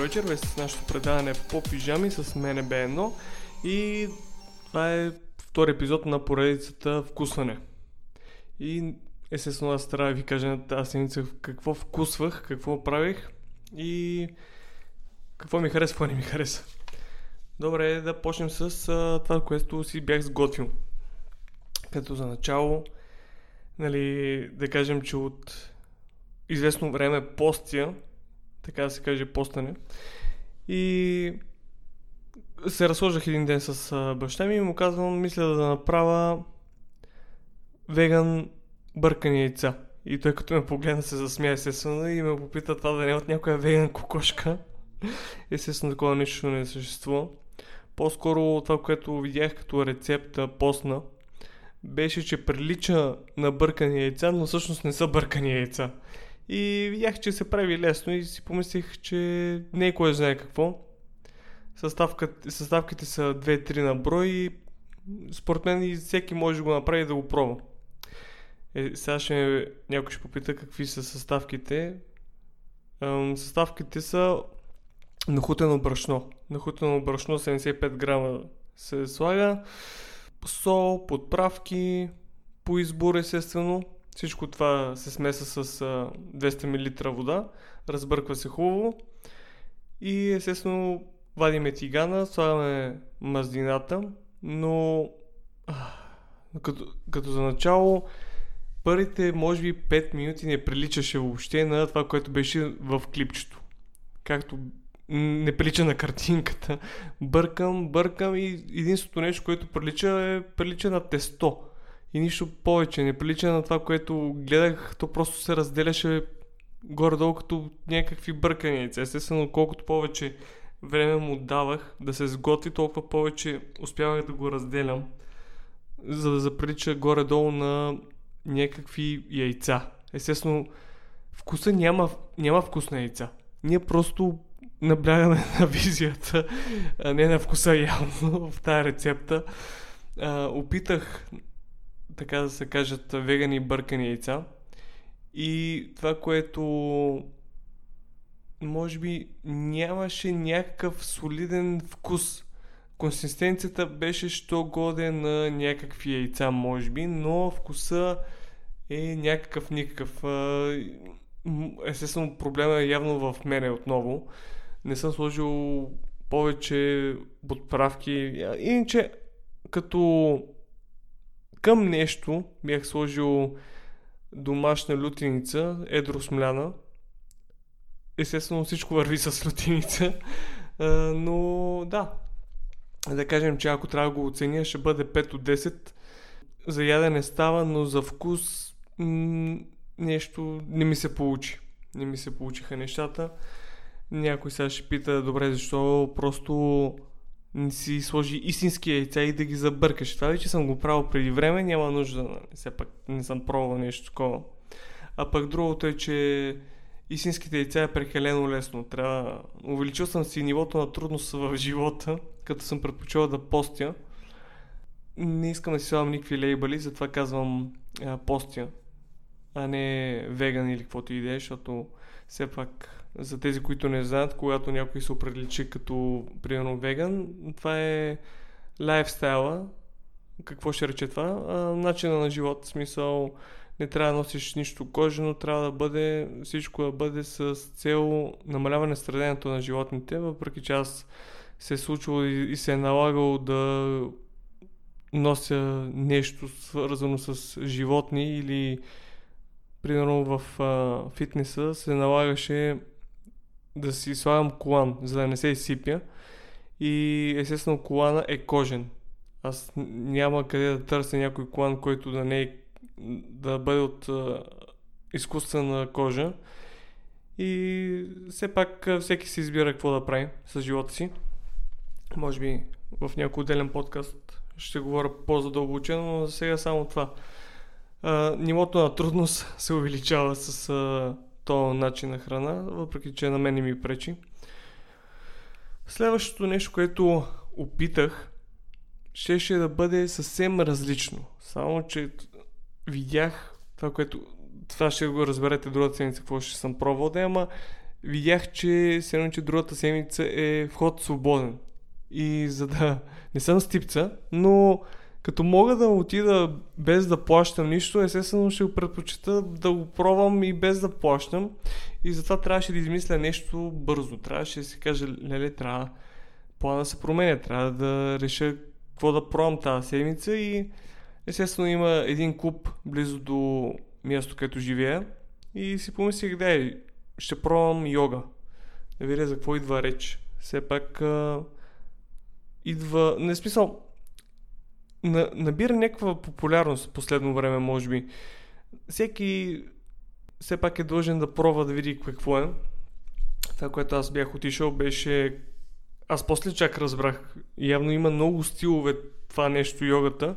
Добър вечер, вие с нашето предаване по пижами с мене Б1 и това е втори епизод на поредицата Вкусване. И естествено аз трябва да ви кажа на тази седмица какво вкусвах, какво правих и какво ми хареса, какво не ми хареса. Добре, да почнем с а, това, което си бях сготвил. Като за начало, нали, да кажем, че от известно време постия, така да се каже постане, и се разхождах един ден с баща ми и му казвам, мисля да направя веган бъркани яйца. И той като ме погледна се засмя естествено и ме попита това да не е от някоя веган кокошка. Естествено такова нещо не съществува. По-скоро това, което видях като рецепта постна, беше, че прилича на бъркани яйца, но всъщност не са бъркани яйца. И видях, че се прави лесно и си помислих, че не е кой знае какво. Съставките са 2-3 на брой и според мен и всеки може да го направи да го пробва. Е, сега ще някой ще попита какви са съставките. Ам, съставките са нахутено брашно. Нахутено брашно 75 грама се слага. Сол, подправки, по избор естествено. Всичко това се смеса с а, 200 мл вода, разбърква се хубаво и естествено вадиме тигана, слагаме мазнината, но като, като за начало първите може би 5 минути не приличаше въобще на това, което беше в клипчето. Както не прилича на картинката. Бъркам, бъркам и единственото нещо, което прилича е прилича на тесто. И нищо повече. Не прилича на това, което гледах. То просто се разделяше горе-долу като някакви бъркани яйца. Естествено, колкото повече време му давах да се сготви, толкова повече успявах да го разделям, за да заприлича горе-долу на някакви яйца. Естествено, вкуса няма, няма вкус на яйца. Ние просто наблягаме на визията, а не на вкуса явно в тази рецепта. А, опитах, така да се кажат, вегани бъркани яйца. И това, което може би нямаше някакъв солиден вкус. Консистенцията беше що годе на някакви яйца, може би, но вкуса е някакъв никакъв. Естествено, проблема е явно в мене отново. Не съм сложил повече подправки. Иначе, като към нещо бях сложил домашна лютеница, едро смляна. Естествено всичко върви с лютеница. Но да, да кажем, че ако трябва да го оценя, ще бъде 5 от 10. За ядене става, но за вкус нещо не ми се получи. Не ми се получиха нещата. Някой сега ще пита, добре, защо просто не си сложи истински яйца и да ги забъркаш. Това вече съм го правил преди време, няма нужда. Нали? Все пак не съм пробвал нещо такова. А пък другото е, че истинските яйца е прекалено лесно. Трябва... Увеличил съм си нивото на трудност в живота, като съм предпочел да постя. Не искам да си слагам никакви лейбали, затова казвам а, постя, а не веган или каквото и да е, защото все пак за тези, които не знаят, когато някой се определичи като, примерно, веган, това е лайфстайла. Какво ще рече това? Начина на живот, смисъл, не трябва да носиш нищо кожено, трябва да бъде, всичко да бъде с цел намаляване страданието на животните, въпреки че аз се е случвало и, и се е налагало да нося нещо свързано с животни или примерно в а, фитнеса се налагаше да си слагам колан, за да не се изсипя. И естествено колана е кожен. Аз няма къде да търся някой колан, който да не е, да бъде от а, изкуствена кожа. И все пак всеки си избира какво да прави с живота си. Може би в някой отделен подкаст ще говоря по-задълбочено, но за сега само това. Нивото на трудност се увеличава с а, този начин на храна, въпреки че на мен не ми пречи. Следващото нещо, което опитах, щеше да бъде съвсем различно. Само, че видях това, което... Това ще го разберете другата седмица, какво ще съм пробвал да ама видях, че се че другата седмица е вход свободен. И за да не съм стипца, но като мога да отида без да плащам нищо, естествено ще го предпочита да го пробвам и без да плащам. И затова трябваше да измисля нещо бързо. Трябваше да си кажа, леле, трябва плана да се променя, трябва да реша какво да пробвам тази седмица и естествено има един клуб близо до място, където живея и си помислих, да, ще пробвам йога. Да видя за какво идва реч. Все пак а, идва, не смисъл, на, набира някаква популярност в последно време, може би. Всеки все пак е длъжен да пробва да види какво е. Това, което аз бях отишъл, беше... Аз после чак разбрах. Явно има много стилове това нещо, йогата.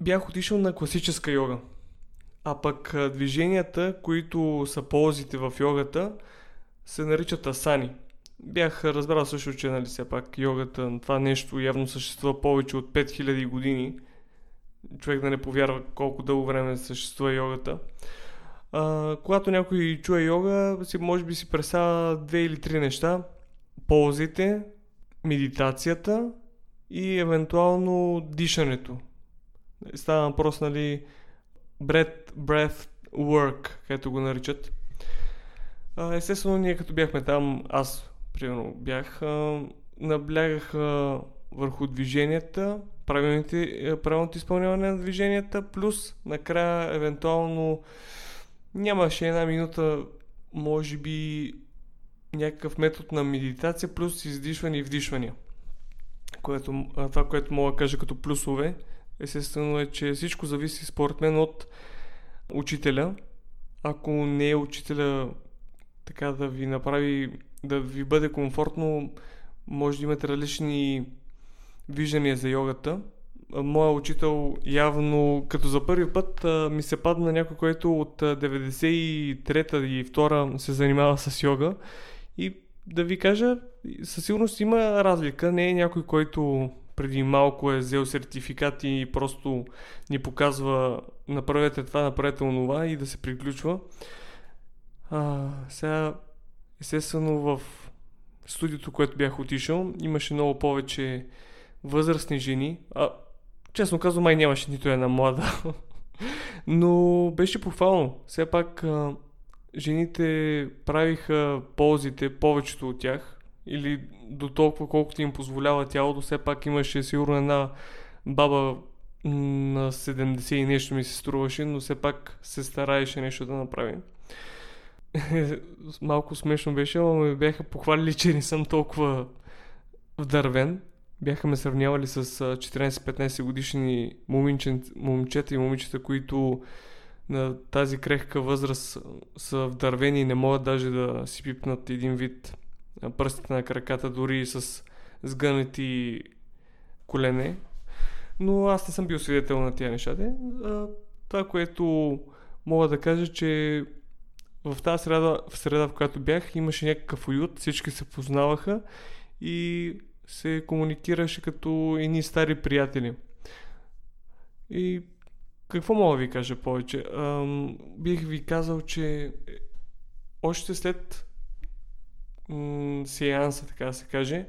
Бях отишъл на класическа йога. А пък движенията, които са ползите в йогата, се наричат асани. Бях разбрал също, че нали, все пак йогата, това нещо явно съществува повече от 5000 години. Човек да не повярва колко дълго време съществува йогата. А, когато някой чуе йога, си, може би си представя две или три неща. Ползите, медитацията и евентуално дишането. Става въпрос, нали, breath, breath work, където го наричат. Естествено, ние като бяхме там, аз примерно бях, а, наблягах а, върху движенията, правилните, правилното изпълняване на движенията, плюс накрая евентуално нямаше една минута, може би някакъв метод на медитация, плюс издишване и вдишвания. Което, това, което мога да кажа като плюсове, естествено е, че всичко зависи според мен от учителя. Ако не е учителя така да ви направи, да ви бъде комфортно, може да имате различни виждания за йогата. Моя учител явно, като за първи път, ми се падна някой, който от 93-та и 2 се занимава с йога. И да ви кажа, със сигурност има разлика. Не е някой, който преди малко е взел сертификат и просто ни показва направете това, направете онова и да се приключва. А, сега, естествено, в студиото, което бях отишъл, имаше много повече възрастни жени. А, честно казвам, май нямаше нито една млада. Но беше похвално. Все пак а, жените правиха ползите, повечето от тях, или до толкова колкото им позволява тялото, все пак имаше сигурно една баба на 70 и нещо ми се струваше, но все пак се стараеше нещо да направи. Малко смешно беше, но ме бяха похвалили, че не съм толкова вдървен. Бяха ме сравнявали с 14-15 годишни момчета и момичета, които на тази крехка възраст са вдървени и не могат даже да си пипнат един вид пръстите на краката, дори с сгънати колене. Но аз не съм бил свидетел на тия неща. Това, което мога да кажа, че в тази среда, в среда, в която бях, имаше някакъв уют, всички се познаваха и се комуникираше като едни стари приятели. И какво мога да ви кажа повече? Ам, бих ви казал, че още след м- сеанса, така да се каже,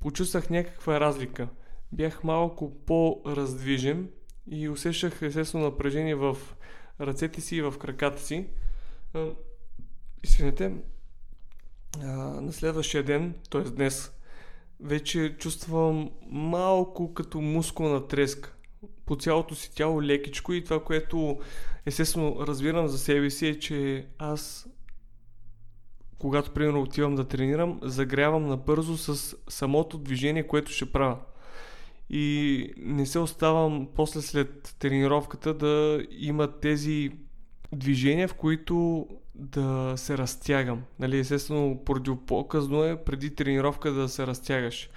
почувствах някаква разлика. Бях малко по-раздвижен и усещах естествено напрежение в ръцете си и в краката си. Извинете, на следващия ден, т.е. днес, вече чувствам малко като мускулна треска по цялото си тяло лекичко и това, което естествено разбирам за себе си е, че аз когато примерно отивам да тренирам, загрявам набързо с самото движение, което ще правя. И не се оставам после след тренировката да има тези движения, в които да се разтягам. Нали, естествено, по-късно е преди тренировка да се разтягаш.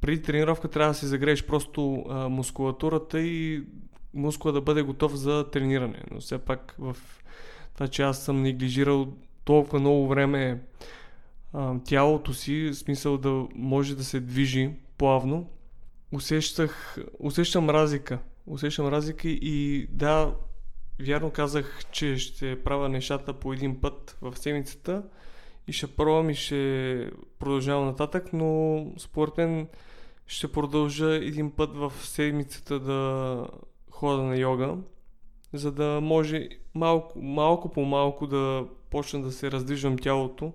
Преди тренировка трябва да си загрееш просто а, мускулатурата и мускула да бъде готов за трениране. Но все пак в това, че аз съм неглижирал толкова много време а, тялото си, в смисъл да може да се движи плавно, усещах, усещам разлика. Усещам разлика и да, вярно казах, че ще правя нещата по един път в седмицата и ще пробвам и ще продължавам нататък, но според мен ще продължа един път в седмицата да хода на йога, за да може малко, малко по малко да почна да се раздвижвам тялото.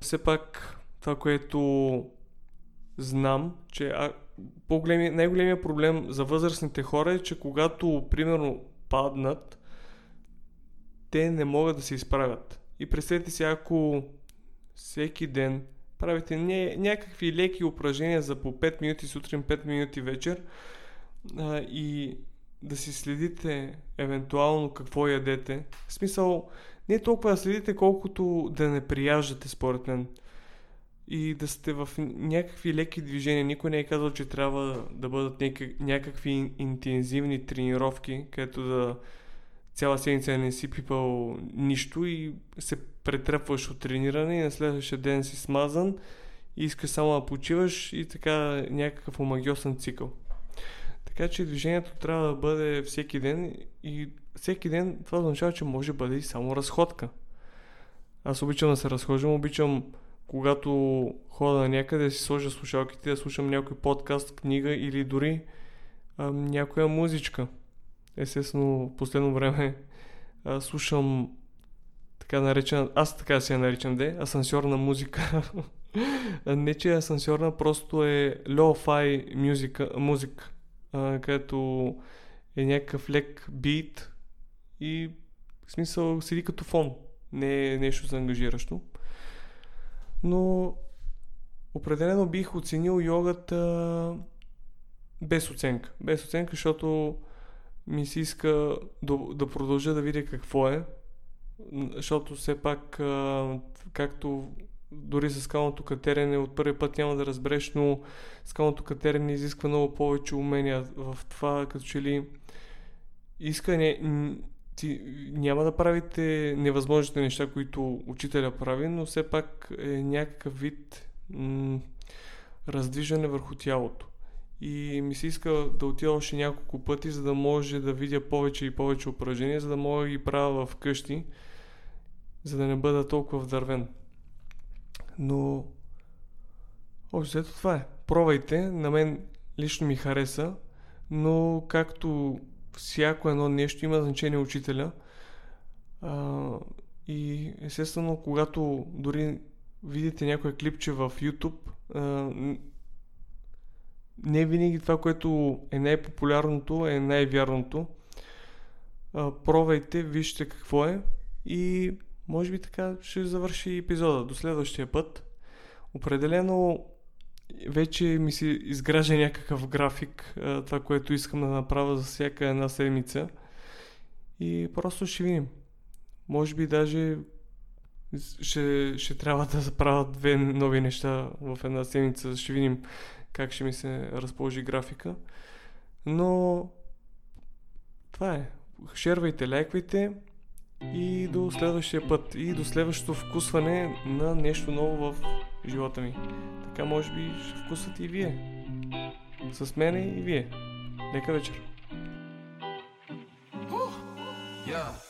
Все пак това, което знам, че а, най-големият проблем за възрастните хора е, че когато, примерно, паднат, те не могат да се изправят. И представете си, ако всеки ден правите някакви леки упражнения за по 5 минути сутрин, 5 минути вечер а, и да си следите евентуално какво ядете. В смисъл, не толкова да следите, колкото да не прияждате, според мен. И да сте в някакви леки движения. Никой не е казал, че трябва да бъдат някакви интензивни тренировки, където да цяла седмица не си пипал нищо и се претръпваш от трениране и на следващия ден си смазан и искаш само да почиваш и така някакъв омагиосен цикъл. Така че движението трябва да бъде всеки ден и всеки ден това означава, че може да бъде и само разходка. Аз обичам да се разхождам, обичам когато хода някъде си сложа слушалките, да слушам някой подкаст, книга или дори а, някоя музичка. Естествено, в последно време а, слушам така наречена, аз така си я наричам, де, асансьорна музика. Не, че е асансьорна, просто е low-fi музика, музик, където е някакъв лек бит и в смисъл седи като фон. Не е нещо за ангажиращо. Но определено бих оценил йогата без оценка. Без оценка, защото ми се иска да, да продължа да видя какво е, защото все пак, както дори с скалното катерене от първи път няма да разбереш, но скалното катерене изисква много повече умения в това, като че ли иска не, ти няма да правите невъзможните неща, които учителя прави, но все пак е някакъв вид м- раздвижане върху тялото и ми се иска да отида още няколко пъти, за да може да видя повече и повече упражнения, за да мога да ги правя вкъщи, за да не бъда толкова вдървен. Но общо това е. Пробвайте, на мен лично ми хареса, но както всяко едно нещо има значение учителя. А, и естествено, когато дори видите някое клипче в YouTube, а, не винаги това, което е най-популярното, е най-вярното. пробвайте, вижте какво е и може би така ще завърши епизода. До следващия път. Определено вече ми се изгражда някакъв график, това, което искам да направя за всяка една седмица. И просто ще видим. Може би даже ще, ще трябва да заправя две нови неща в една седмица. Ще видим как ще ми се разположи графика. Но това е. Шервайте, лайквайте и до следващия път и до следващото вкусване на нещо ново в живота ми. Така може би ще вкусвате и вие. С мене и вие. Лека вечер. Yeah.